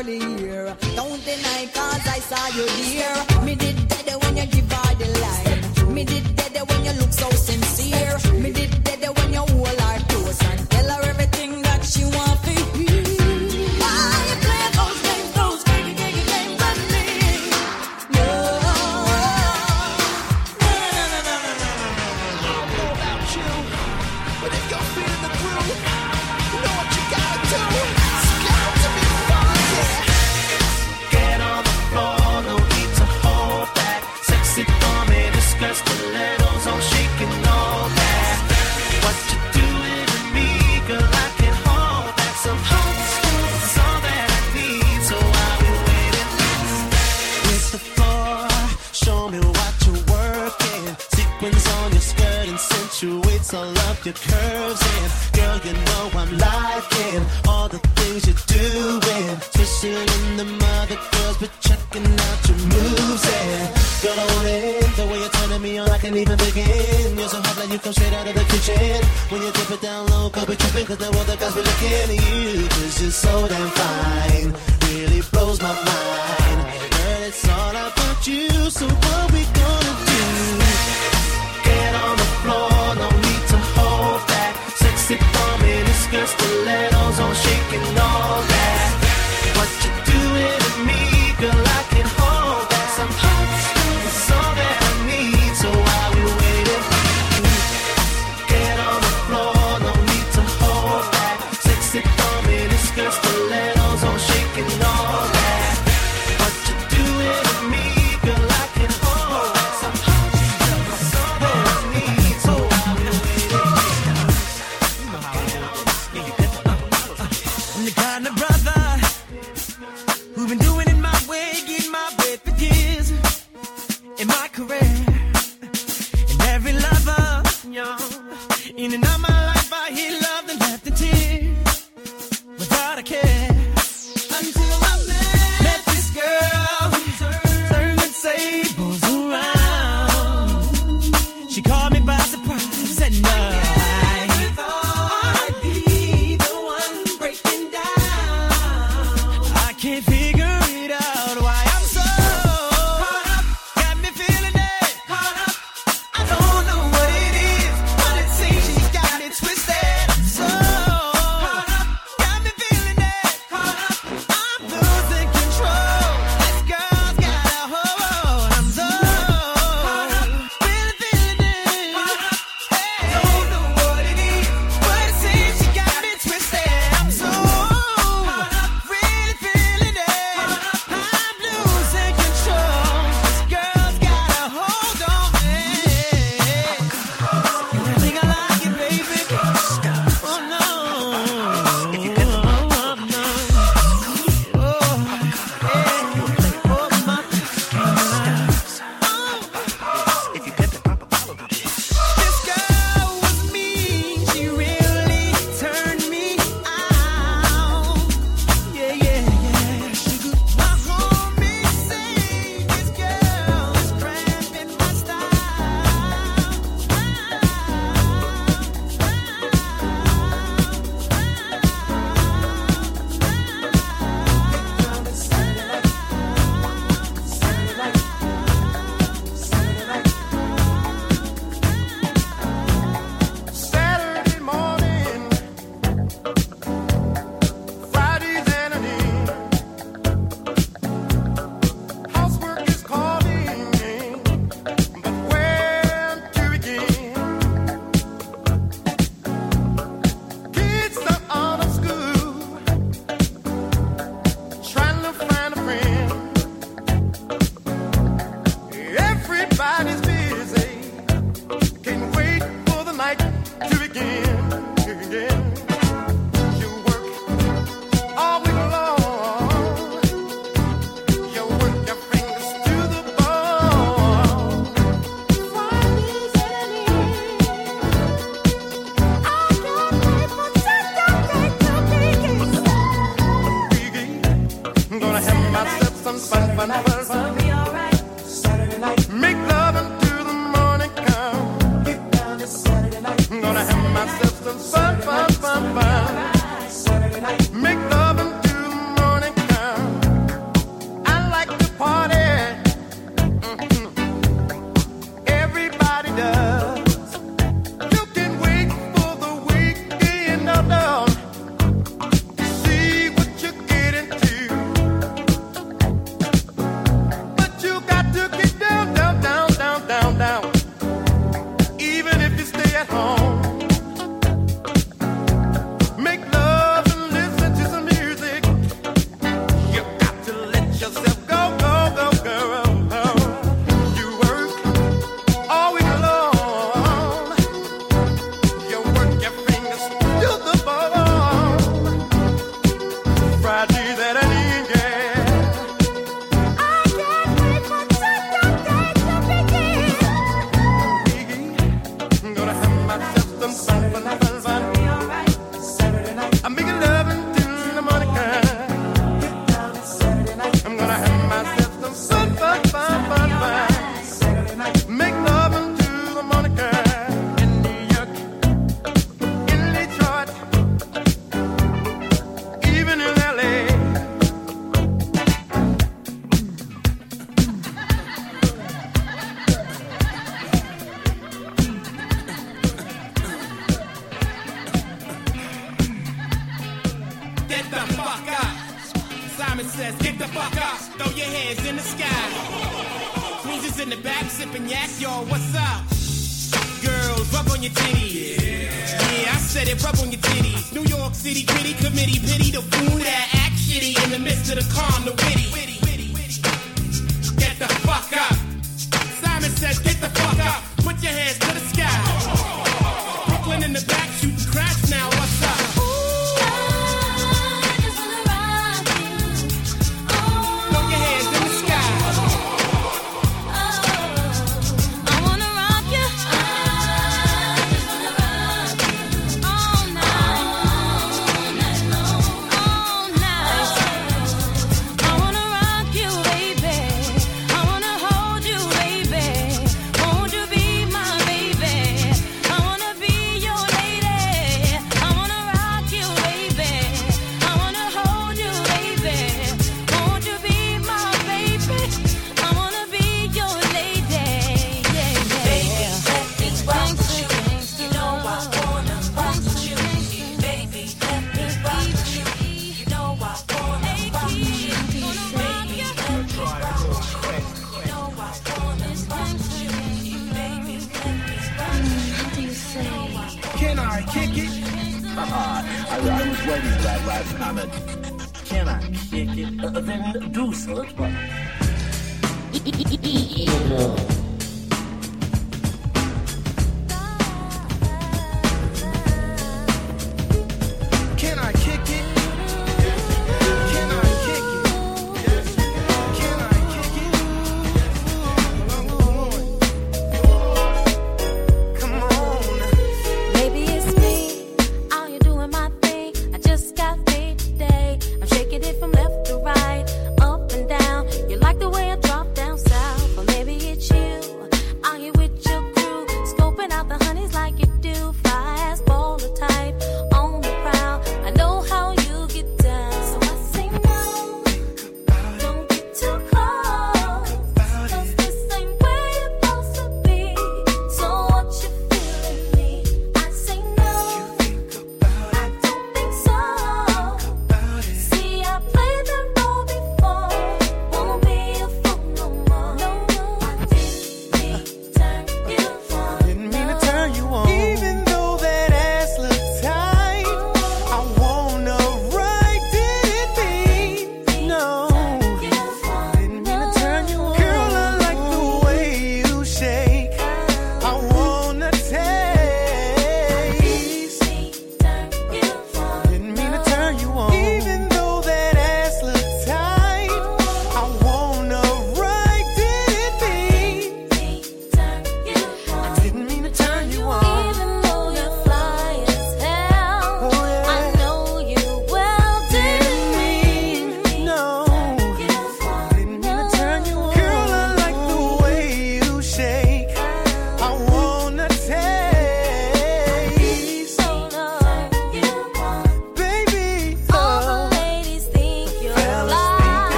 earlier. and twisting in the mother girls, but checking out your moves and girl I want it the way you're turning me on. I can't even begin. You're so hot like you come straight out of the kitchen. When you dip it down low, girl, be tripping 'cause the other guys be looking at you 'cause you're so damn fine. Really blows my mind, but it's all about you. So what we go?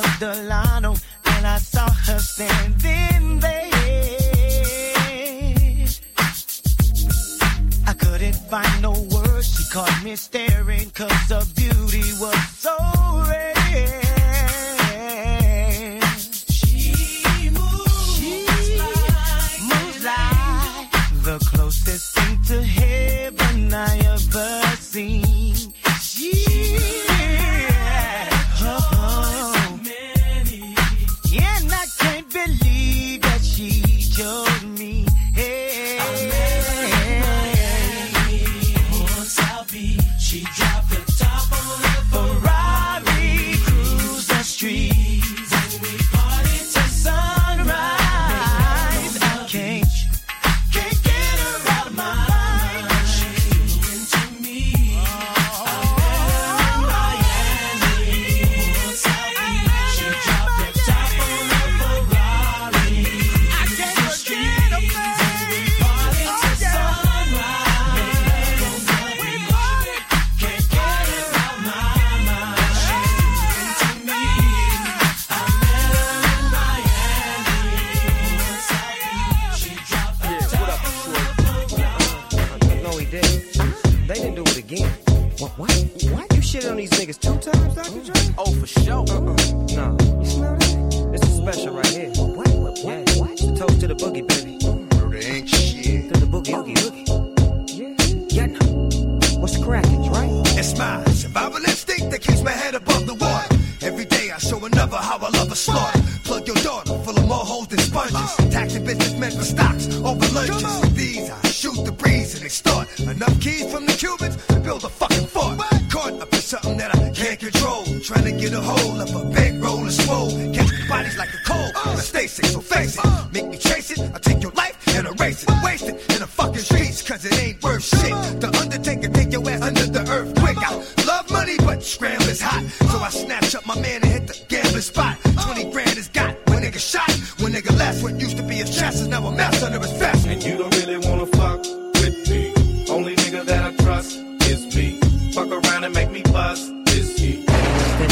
The Delano and I saw her standing there. I couldn't find no words. She caught me staring cause her beauty was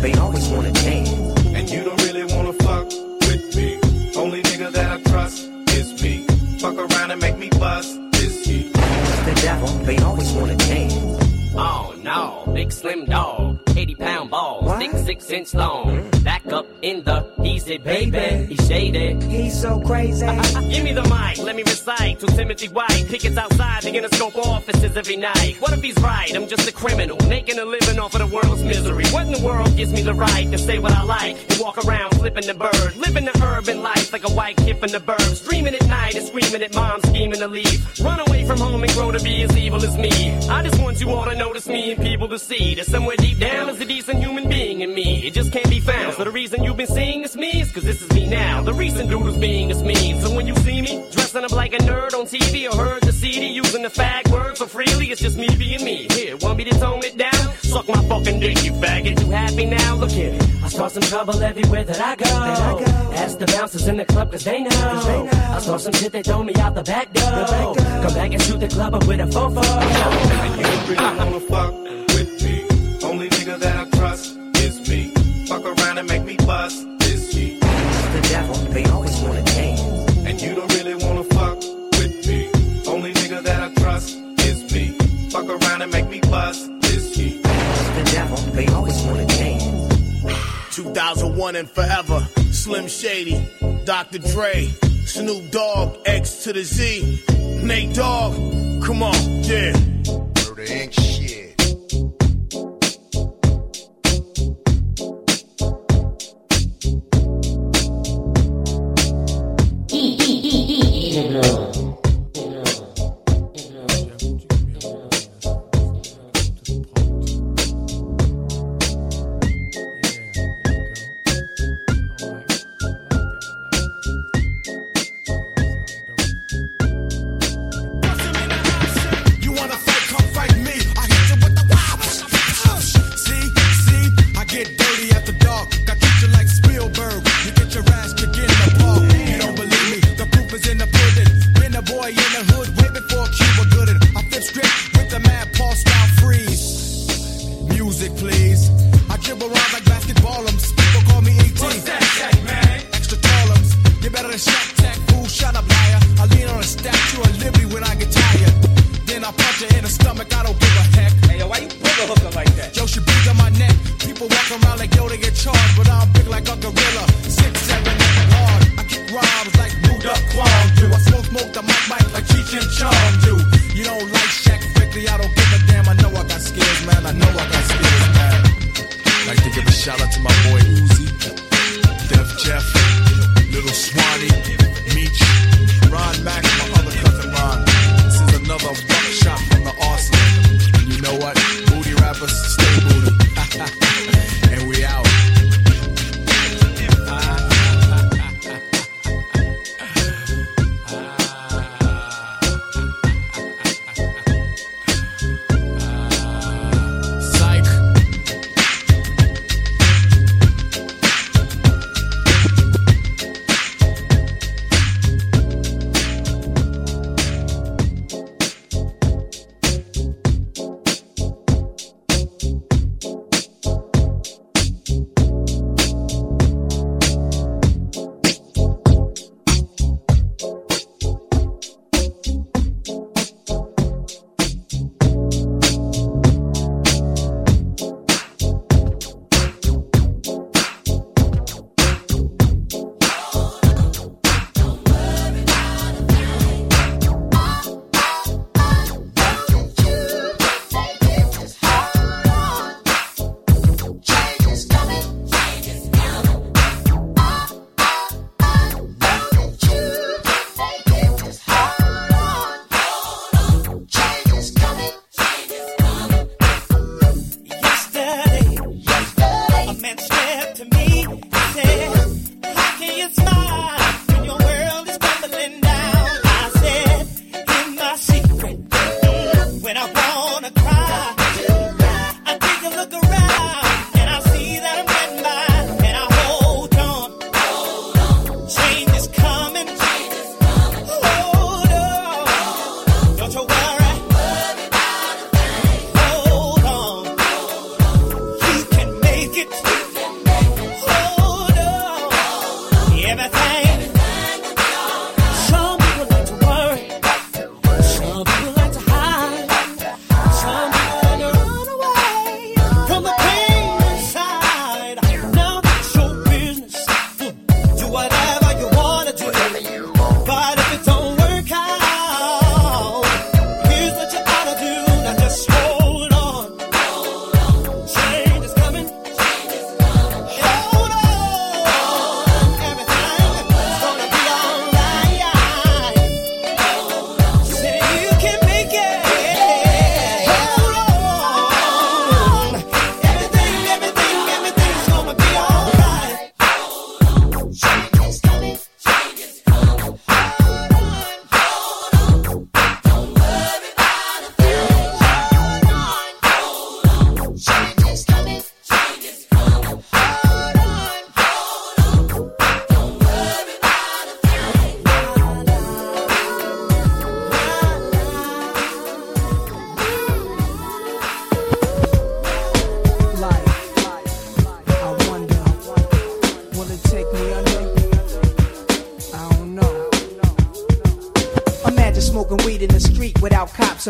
they always want to change. And you don't really wanna fuck with me. Only nigga that I trust is me. Fuck around and make me bust is he. The devil, they always want to change. Oh no, big slim dog, 80 pound balls, What? thick six inch long. Mm-hmm. Back up in the easy baby, he's shaded. He's so crazy. Give me the mic, let me recite to Timothy White. Pickets outside the Interscope offices every night. What if he's right? I'm just a criminal, making a living off of the world's misery. What in the world gives me the right to say what I like and walk around flipping the bird, living the urban life like a white kid from the burbs, dreaming at night and screaming at mom, scheming to leave. Run away from home and grow to be as evil as me. I just want you all to notice me and people to see that somewhere deep down is a decent human being in me. It just can't be found. So the reason you've been seeing is me is cause this is me now. The recent dude who's being is me. So when you see me dressing up like a nerd on TV or heard the CD using the fag word so freely, it's just me being me. Here, want me to tone it down? Suck my fucking dick, you faggot. You happy now? Look here. I start some trouble everywhere that I go. Ask the bouncers in the club cause they know. I start some shit they throw me out the back door. Come back and shoot the club up with a fofo. You don't really wanna fuck with me. Only nigga that I trust is me. Fuck around and make me bust is he. The devil, they always want to change. And you don't really wanna fuck with me. Only nigga that I trust is me. Fuck around and make me bust is he. The devil, they always want to change. 2001 and forever. Slim Shady, Dr. Dre, Snoop Dogg, X to the Z, Nate Dogg. Come on, yeah. Murder ain't shit. Yeah. Yeah.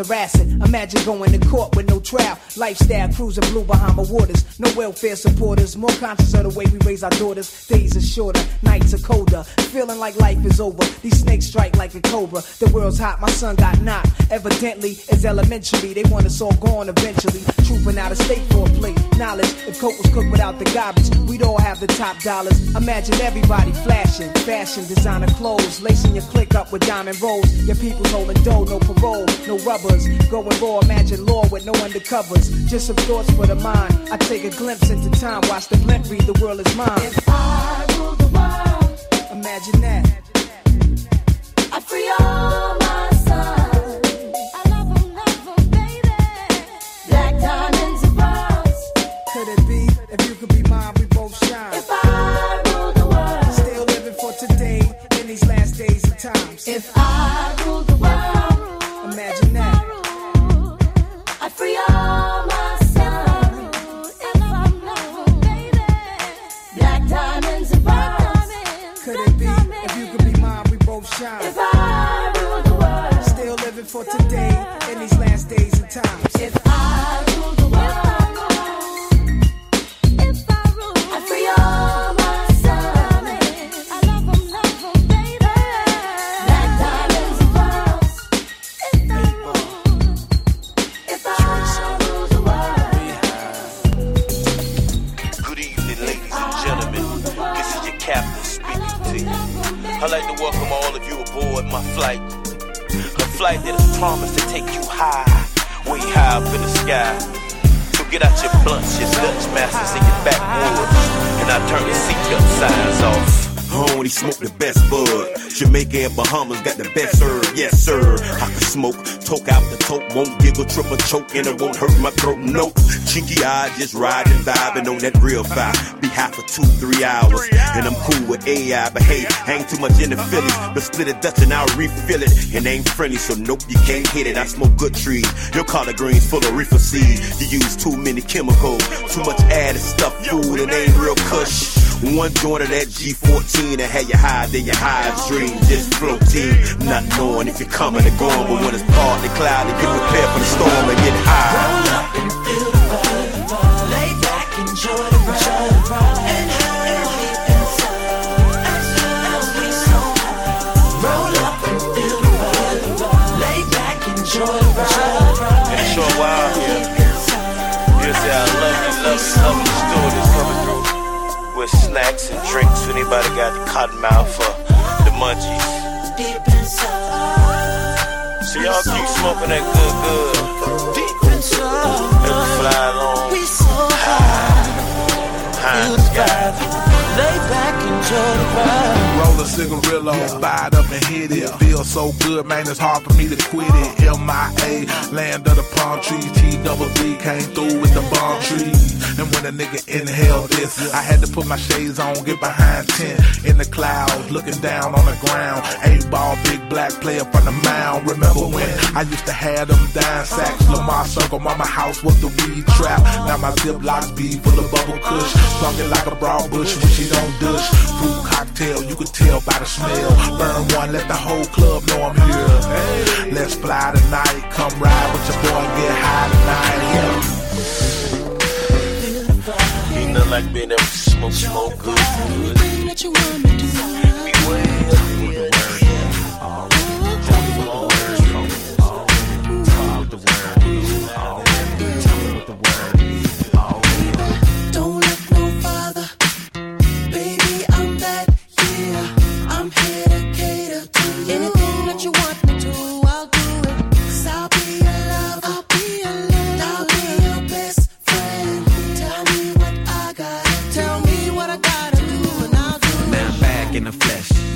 Harassing. Imagine going to court with no trial. Lifestyle cruising blue behind Bahama waters. No welfare supporters. More conscious of the way we raise our daughters. Days are shorter, are colder. Feeling like life is over. These snakes strike like a cobra. The world's hot, my son got knocked. Evidently, it's elementary. They want us all gone eventually. Trooping out of state for a plate. Knowledge, if coke was cooked without the garbage, we'd all have the top dollars. Imagine everybody flashing, fashion, designer clothes, lacing your click up with diamond rolls. Your people's holding dough, no parole, no rubbers. Going raw, imagine law with no undercovers. Just some thoughts for the mind. I take a glimpse into time, watch the blimp read, the world is mine. Imagine that. I free all smoke, toke out the toke, won't giggle, triple choke, and it won't hurt my throat. Nope, cheeky eye, just riding, vibing on that real vibe. Be high for two, three hours, and I'm cool with AI. But hey, I ain't too much in the Phillies, but split a Dutch and I'll refill it. And ain't friendly, so nope, you can't hit it. I smoke good trees, your collard greens full of reefer seed. You use too many chemicals, too much added stuff, food, and ain't real kush. One joint of that G14 and have you high, then you high dream, just floating. Not knowing if you're coming or going, but when it's partly cloudy, get prepared for the storm and get high. Lay back, enjoy the ride. And how deep inside, as we so high. Roll up and feel the vibe. Lay back, enjoy the ride. In a short while here, you'll see our lovely, lovely, lovely stewardess coming through with snacks and drinks. Anybody got the cotton mouth for the munchies? Deep inside, So y'all keep smoking that good, good. deep inside. We fly along We so high, high in the sky. Lay back, enjoy the ride. Roll a cigarillo, buy it up and hit it. Feel so good, man, it's hard for me to quit it. MIA, land of the palm trees. T double came through with the bomb trees. And when a nigga inhaled this, I had to put my shades on, get behind 10 in the clouds, looking down on the ground. Eight ball, big black player from the mound. Remember when I used to have them dime sacks? Lamar Circle, mama house was the weed trap. Now my ziplocs be full of bubble kush. Talking like a broad bush when she don't dush. Fruit cocktail, you could tell by the smell. Burn one, let the whole club know I'm here. Hey, let's fly tonight. Come ride with your boy, and get high tonight. Yeah. Ain't nothing like being able to smoke, smoke good, good.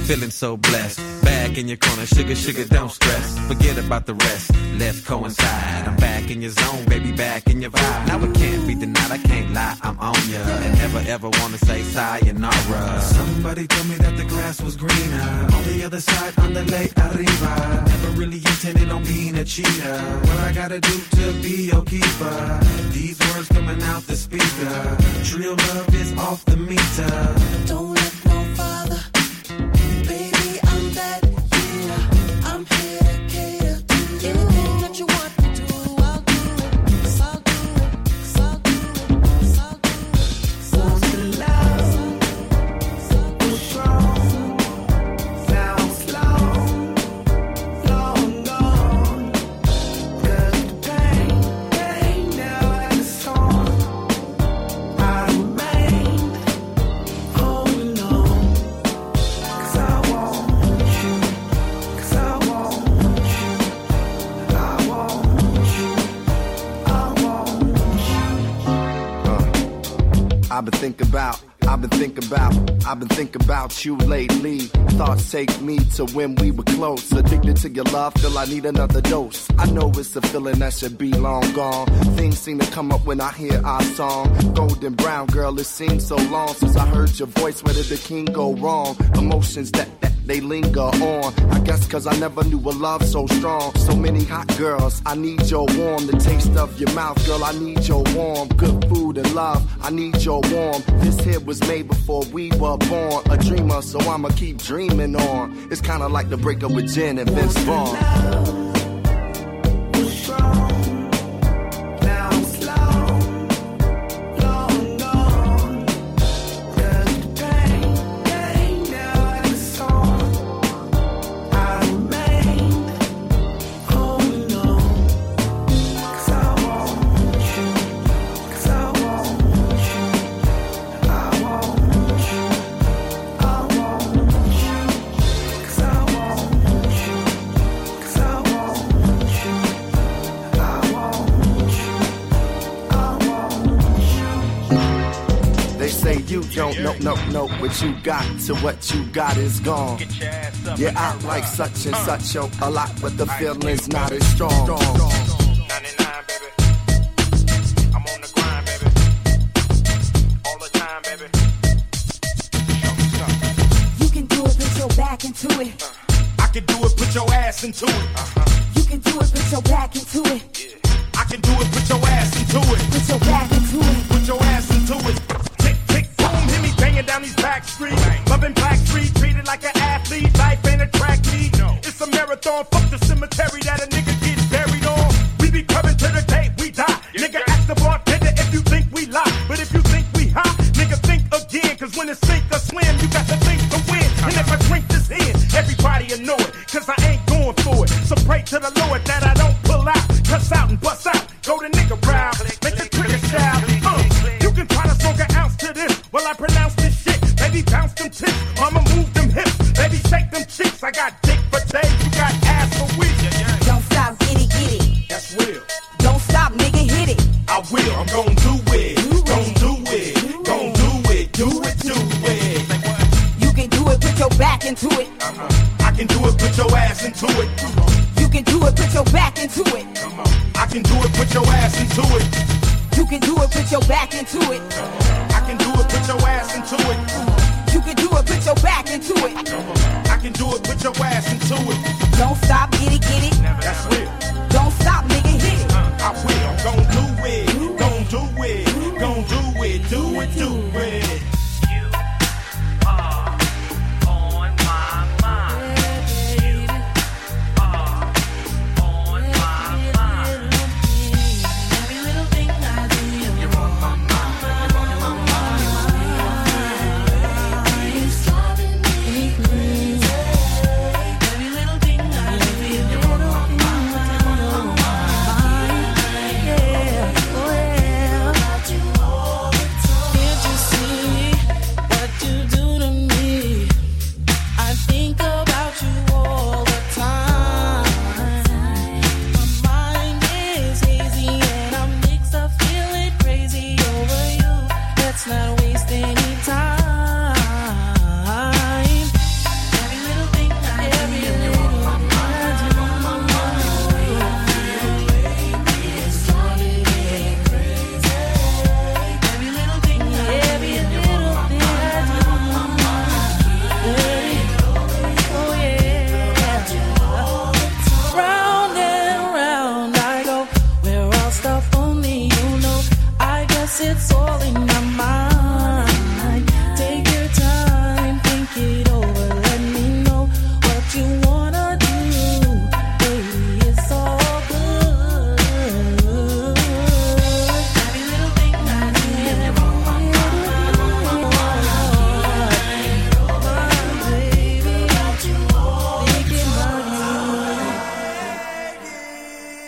Feeling so blessed. Back in your corner, sugar, sugar, don't stress. Forget about the rest, let's coincide. I'm back in your zone, baby, back in your vibe. Now it can't be denied, I can't lie, I'm on ya. And never ever wanna say sayonara. Somebody told me that the grass was greener on the other side, on the lake arriba. Never really intended on being a cheater. What I gotta do to be your keeper? These words coming out the speaker. Real love is off the meter. Don't I've been thinking about, I've been thinking about, I've been thinking about you lately. Thoughts take me to when we were close. Addicted to your love, feel I need another dose. I know it's a feeling that should be long gone. Things seem to come up when I hear our song. Golden brown girl, it seems so long since I heard your voice. Where did the king go wrong? Emotions that, that they linger on. I guess cause I never knew a love so strong. So many hot girls, I need your warm. The taste of your mouth, girl, I need your warm. Good food and love, I need your warm. This hit was made before we were born. A dreamer, so I'ma keep dreaming on. It's kinda like the breakup with Jen and Vince Vaughn. You don't know, no, no, what you got to what you got is gone. Yeah, I like such and uh. such a, a lot, but the feeling's not as strong. You can do it, put your back into it. Uh. I can do it, put your ass into it. You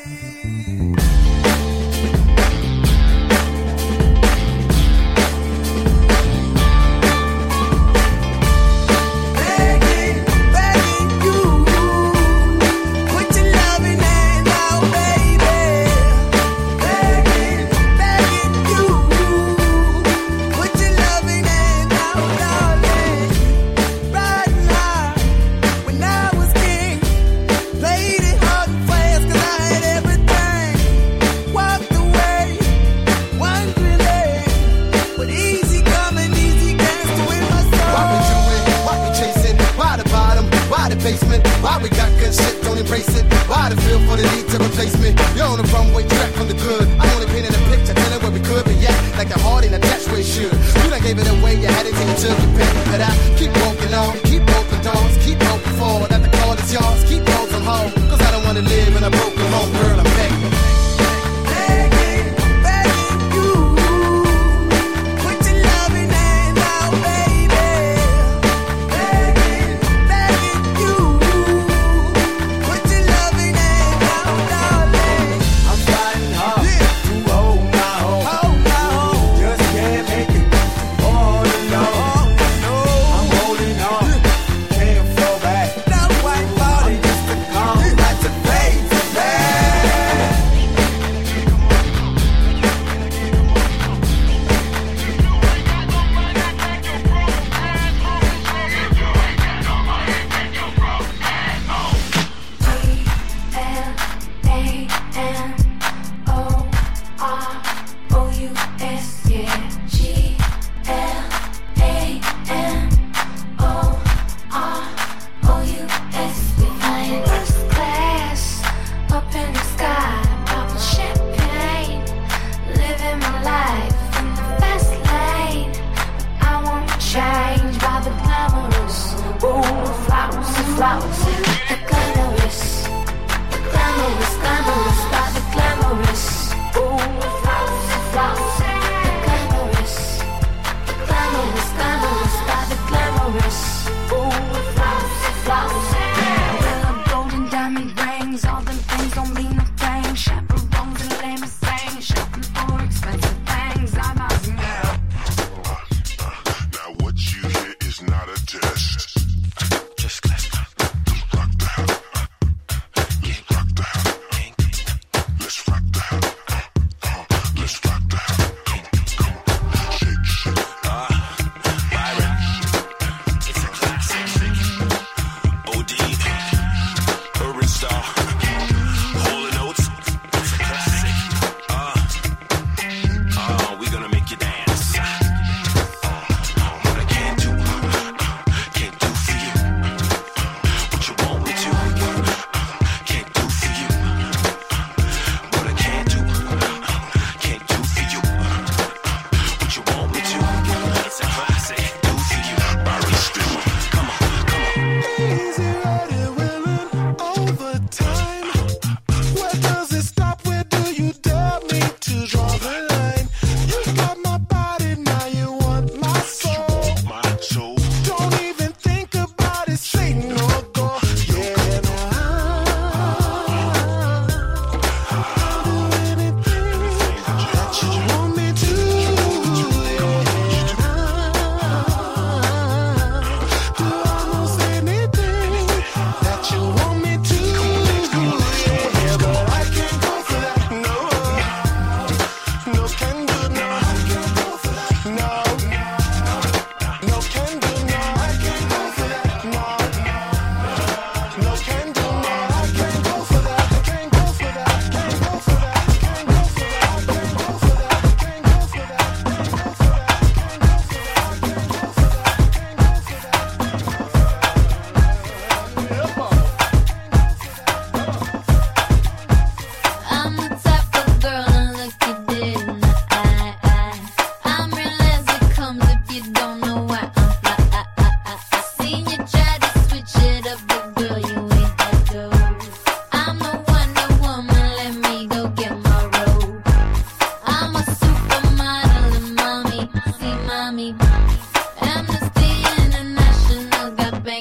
Thank you.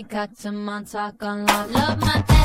Got Bangkok to Montauk on lock. Love my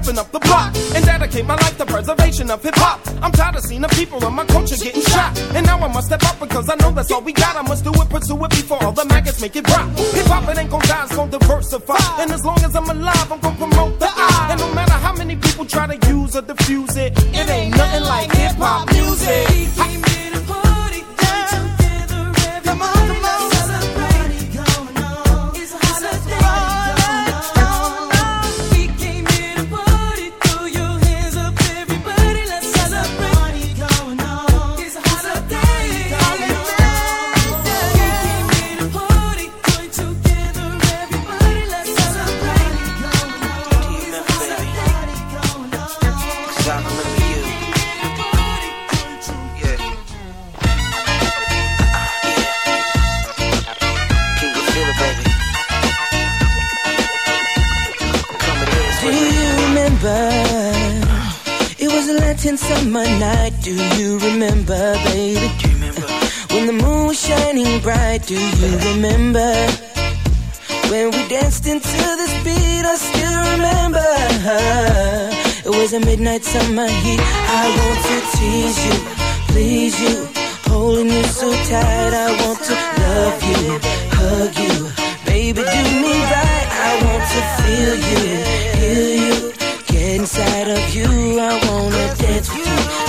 officially up the block and dedicate my life to preservation of hip hop. I'm tired of seeing the people of my culture getting shot. And now I must step up because I know that's all we got. I must do it, pursue it before all the maggots make it rock. Hip hop, it ain't gon' die, it's gon' diversify. And as long as I'm alive, I'm gon' promote the I. And no matter how many people try to use or diffuse it, it ain't nothing like hip hop music. Come was summer night. Do you remember, baby? Do you remember? When the moon was shining bright. Do you remember? When we danced into this beat, I still remember. It was a midnight summer heat. I want to tease you, please you, holding you so tight. I want to love you, hug you, baby, do me right. I want to feel you, heal you, get inside of you. I wanna dance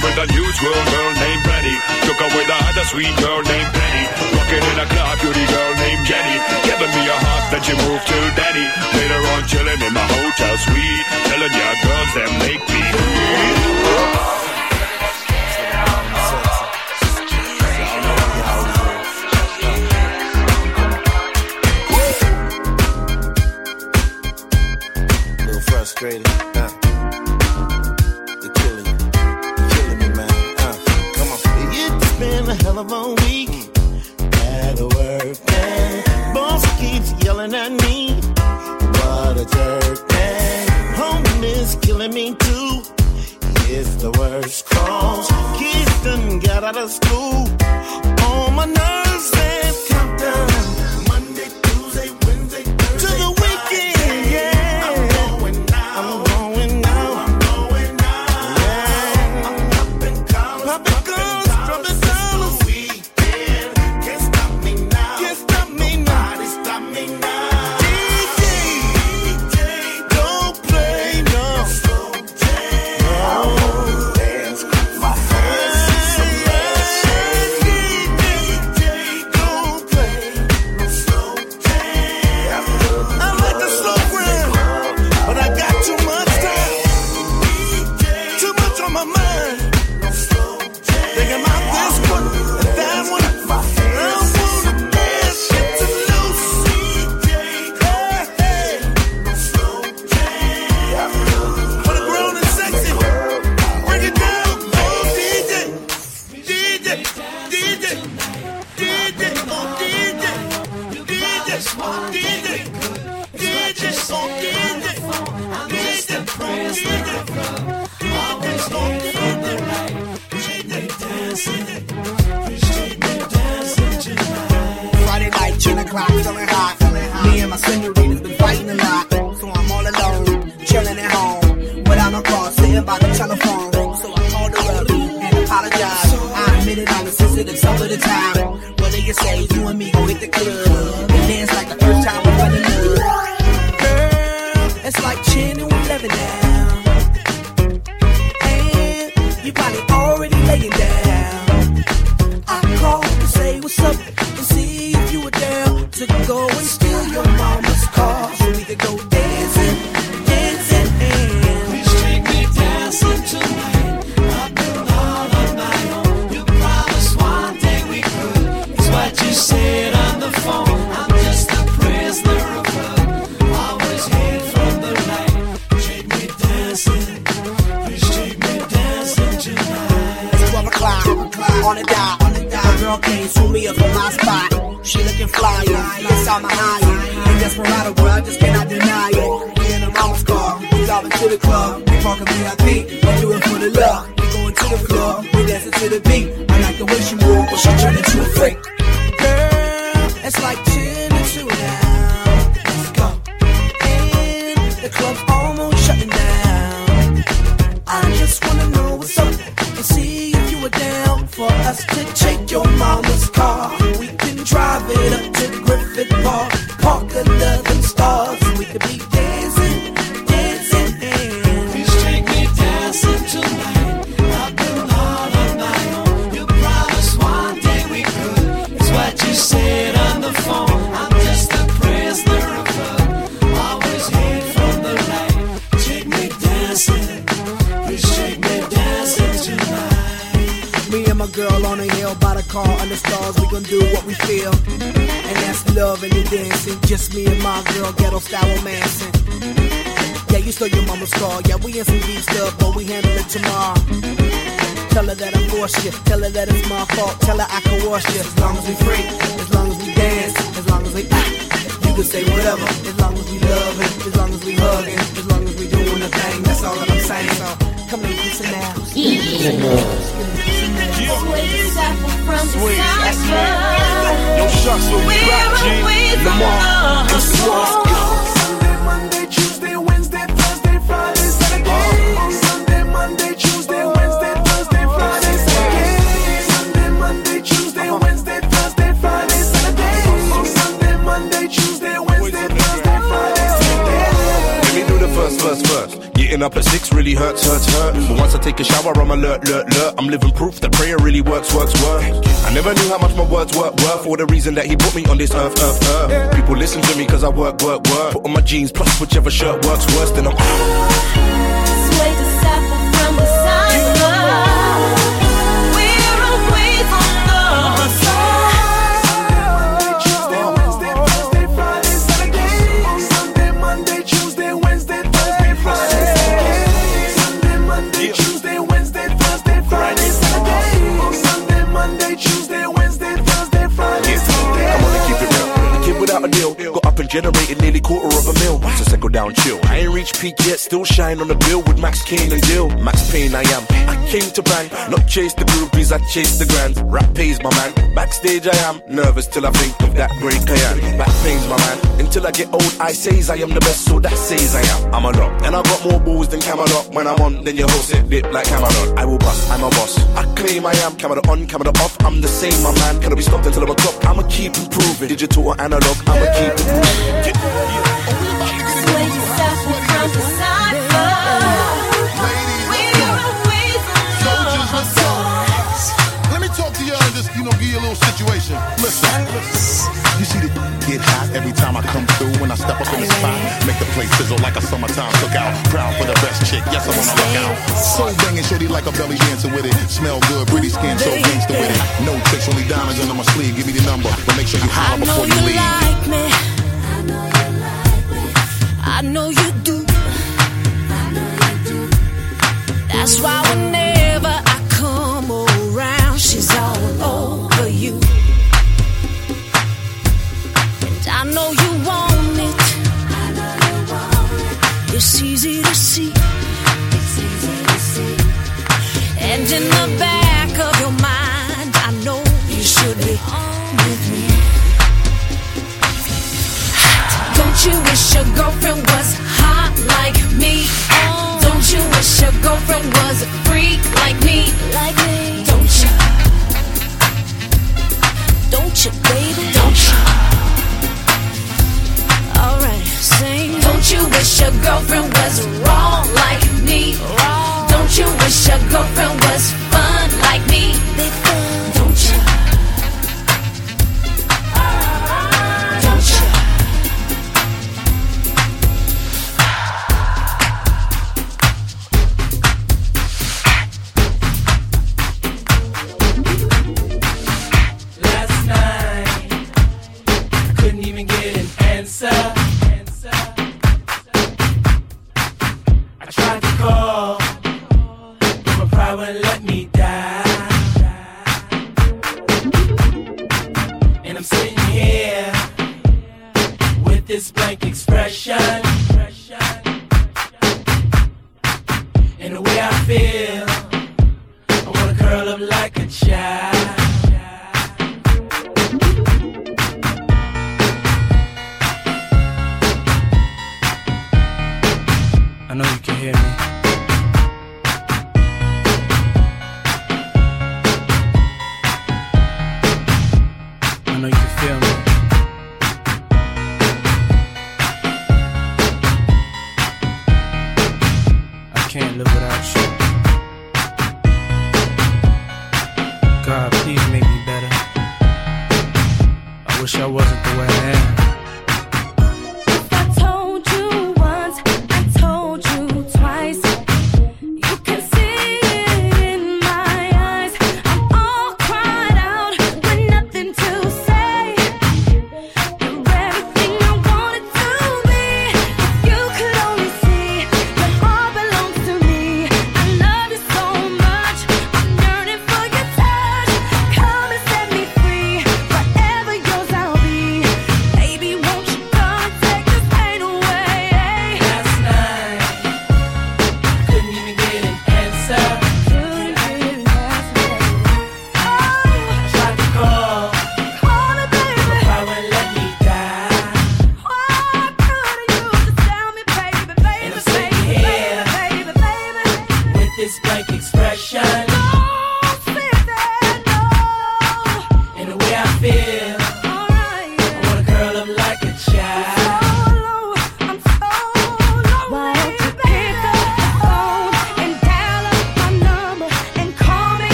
With a school girl named Betty. Took her with a other sweet girl named Penny. Rocking in a club, beauty girl named Jenny. Giving me a heart, then she moved to daddy. Later on, chilling in my hotel suite. Telling ya girls that make me of a week at work, and boss keeps yelling at me. What a jerk, and home is killing me too. It's the worst cause kids done got out of school. On the dot. My girl came to me up on my spot. She looking flyer, yes I'm a higher. And desperado, bro, I just cannot deny it. We in the mama's car, we driving to the club. We parking VIP, we do it for the love. We going to the floor, we dancing to the beat. I like the way she move, but she turned into a freak. Park eleven stars. We could be dancing, dancing, please take me dancing tonight. I've been all on my own. You promised one day we could. It's what you said on the phone. I'm just a prisoner of love. Always hid from the light. Take me dancing. Please take me dancing tonight. Me and my girl on a hill by the car under stars. We gon' do what we feel. Love and dancing. Just me and my girl, ghetto style romancing. Yeah, you stole your mama's car. Yeah, we in some deep stuff, but we handle it tomorrow. Tell her that I'm forced you. Tell her that it's my fault. Tell her I can wash you. As long as we free, as long as we dance, as long as we act. You can say whatever, as long as we loving, as long as we hugging, as long as we doing the thing. That's all that I'm saying. So come and listen now. Yo, shucks, what we rap, G. Lemar, this was. Sunday, Monday, Getting up at six really hurts, hurts, hurt. But once I take a shower, I'm alert, alert, alert. I'm living proof that prayer really works, works, work. I never knew how much my words were worth for the reason that he put me on this earth, earth, earth. People listen to me cause I work, work, work. Put on my jeans, plus whichever shirt works worse than I'm. Sway to suffer Got down, chill. I ain't reached peak yet, still shine on the bill with Max Kane and Dill. Max Payne, I am. I came to bang, not chase the groupies, I chase the grands. Rap pays my man. Backstage I am, nervous till I think of that great Kayan. Back pains my man. Until I get old, I says I am the best, so that says I am. I'm a lot, and I got more balls than Camelot. When I'm on, then your host it dip like Camelot. I will bust, I'm a boss. I claim I am. Camera on, camera off, I'm the same, my man. Cannot be stopped until I'm a top. I'ma keep improving. Digital or analog, I'ma keep it moving. Sway diamonds under my sleeve. Give me the number, but make sure you holler before you you leave. like me. I know you do. That's why whenever I come around, she's all over you. And I know you want it. It's easy to see. And in the back of your mind, I know you should be you wish your girlfriend was hot like me? Don't you wish your girlfriend was a freak like me? Like me? Don't you? Don't you, baby? Don't you? Alright, sing. Don't you wish your girlfriend was wrong like me? Don't you wish your girlfriend was fun like me?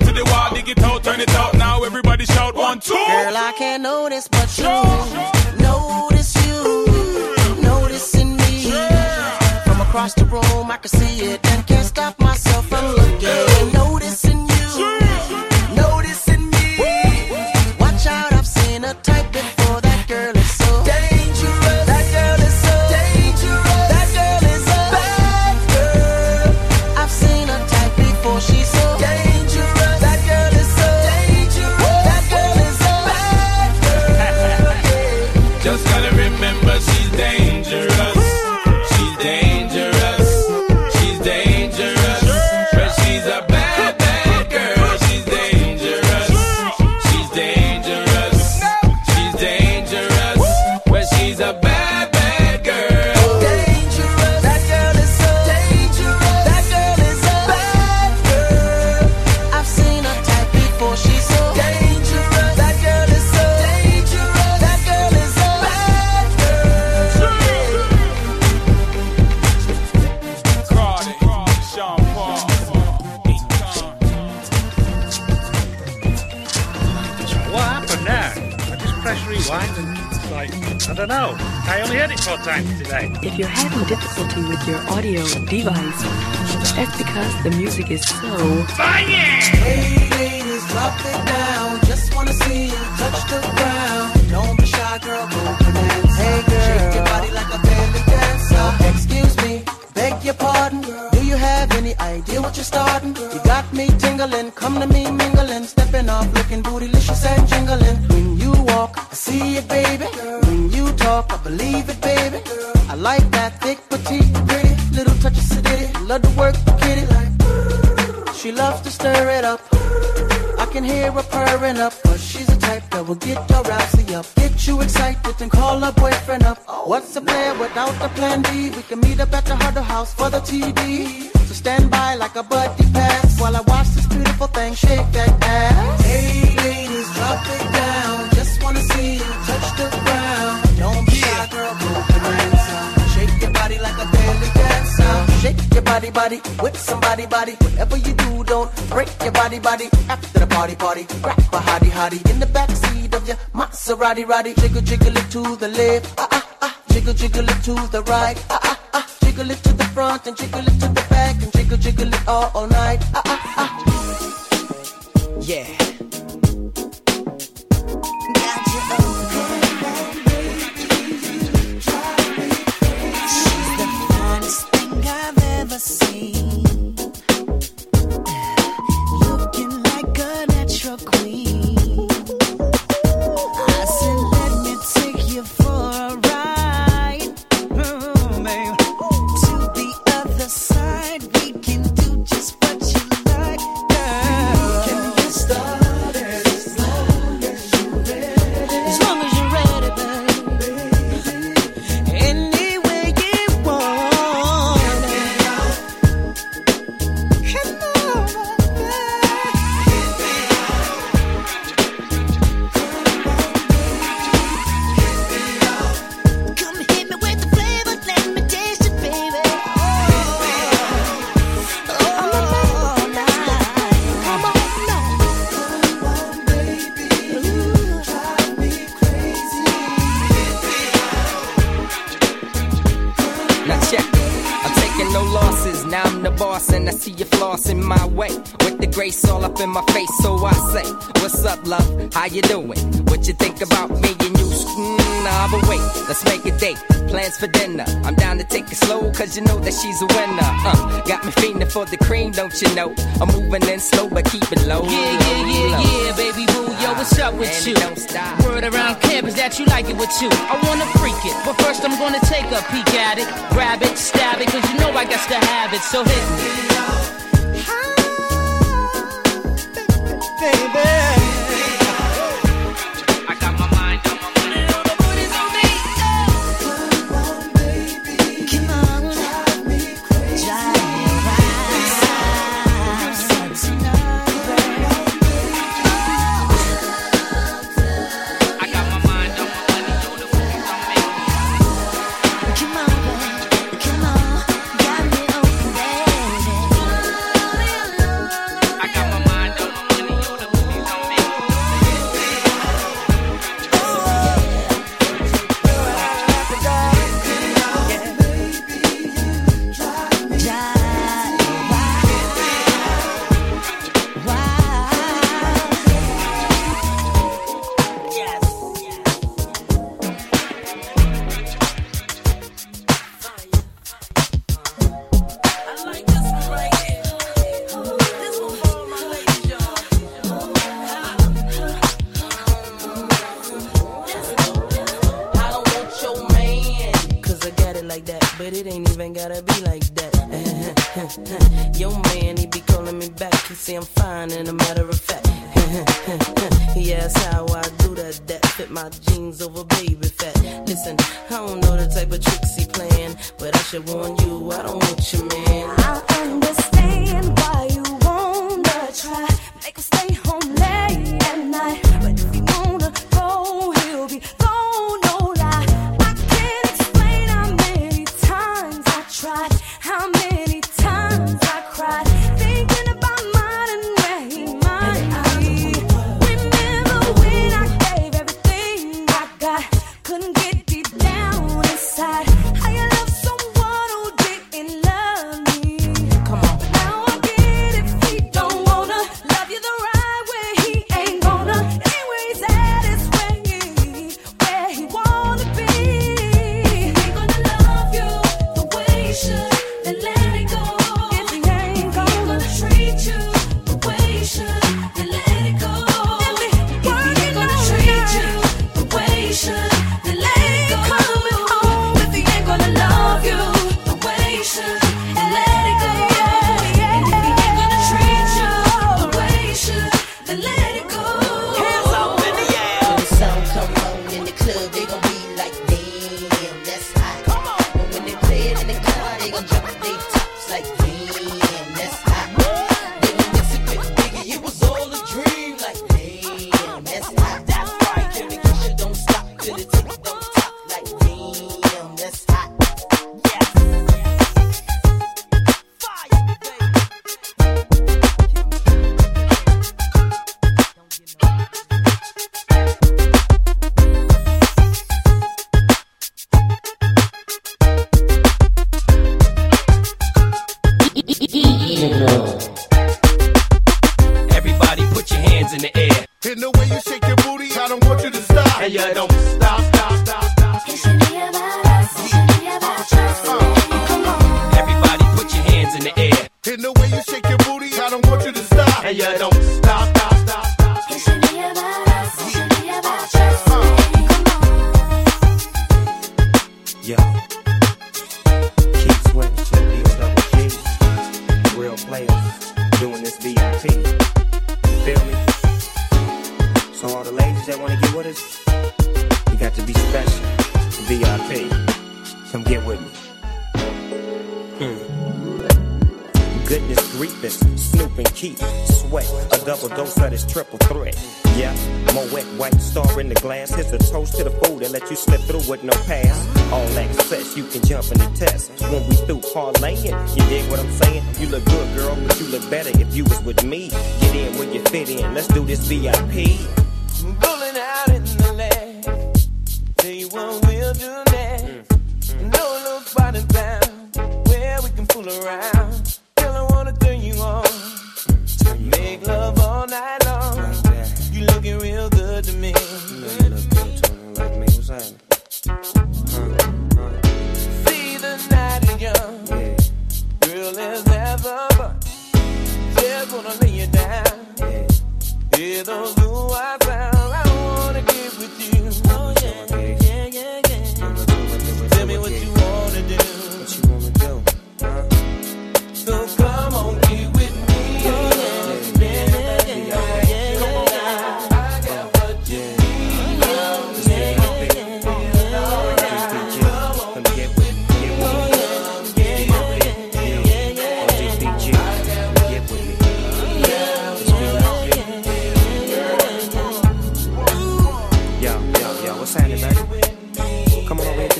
back to the wall, dig it out, turn it out. Now everybody shout one, two. Girl, I can't notice but you. Notice you. Noticing me. From across the room, I can see it. because the music is so fire. somebody body. Whatever you do, don't break your body body. After the party party, grab a hottie hottie in the backseat of your Maserati Roddy. Jiggle jiggle it to the left, ah ah ah. Jiggle jiggle it to the right, ah ah ah. Jiggle it to the front and jiggle it to the back and jiggle jiggle it all, all night, ah ah ah. Yeah. She's the finest thing I've ever seen. Ultra Queen. don't you know? I'm moving in slow, but keep it low. Yeah, yeah, yeah, yeah, baby boo. Yo, what's up with you? Don't stop. Word around campus that you like it with you. I wanna freak it, but first I'm gonna take a peek at it. Grab it, stab it, cause you know I got to have it, so hit me. Baby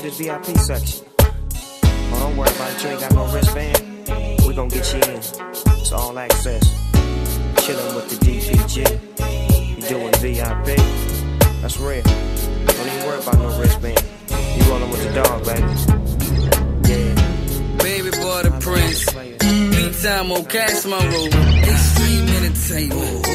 to this VIP section. Oh, don't worry about it, you ain't got no wristband. We gon' get you in. It's all access. Chillin' with the DPG. You doing VIP. That's real. Don't even worry about no wristband. You rollin' with the dog, baby. Baby boy, the prince. Big time on cash my roll. Extreme entertainment.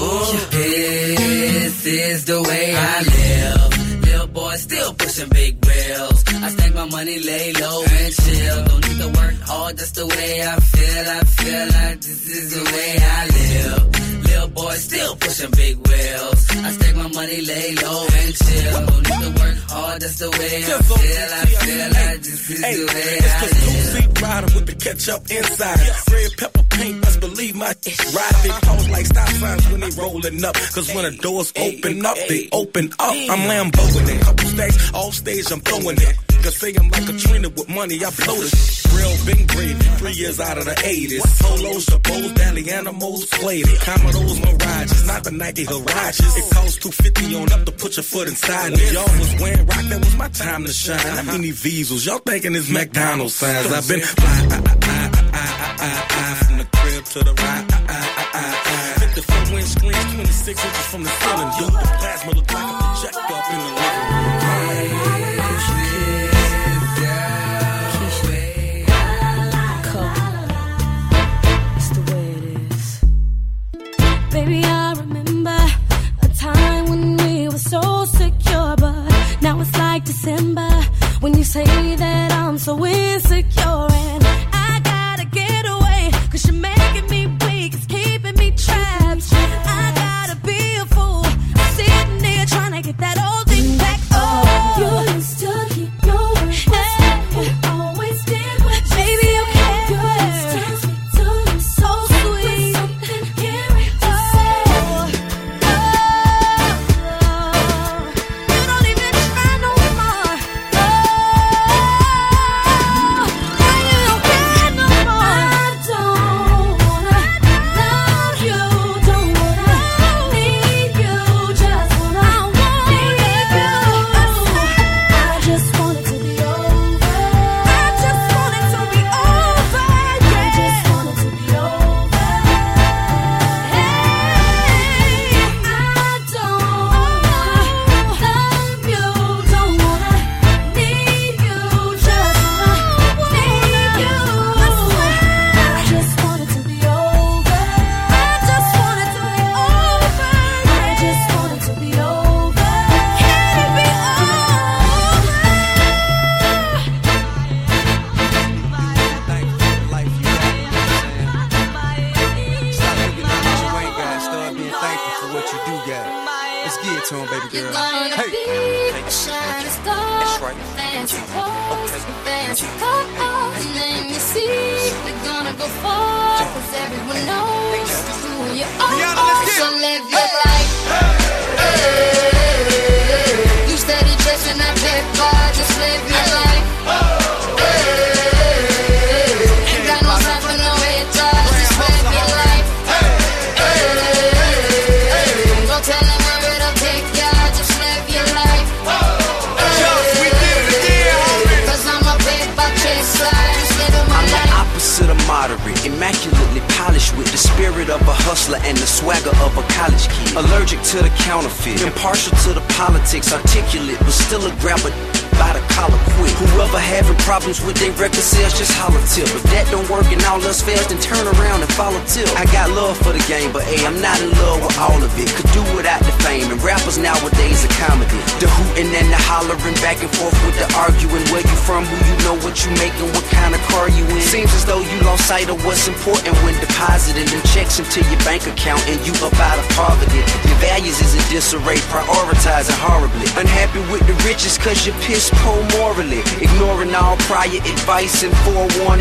This is the way I live. Little boy still pushing big bills. I stack my money, lay low and chill. Don't need to work hard, that's the way I feel. I feel like this is the way I live. Little boy still pushing big wheels. I stack my money, lay low and chill. Don't need to work hard, that's the way I feel. I feel like this is the way I two-seat rider with the ketchup inside. Red pepper paint, best believe my ride. They pause like stop signs when they rolling up. Cause when the doors open up, they open up. I'm Lambo in it. Couple stacks off stage, I'm throwing it. Cause say I'm like a Katrina with money, I blow it. Real big breed, three years out of the 80s. Polos, Chapeaus, Dally Animals, played it. Commodores, Mirages, not the Nike Garages. It costs 250 on up to put your foot inside. If y'all was wearing rock, that was my time to shine. How many Visals? Y'all thinking it's McDonald's signs? I've been fly, I, I, I, from the crib to the ride. I, I, I, I, I. 54 inch screens, 26 inches from the ceiling. Dude, the plasma look like a projector up in the living Baby, I remember a time when we were so secure, but now it's like December when you say that I'm so insecure and I gotta get away cause you're making me weak, it's keeping me trapped. Advice and forewarning,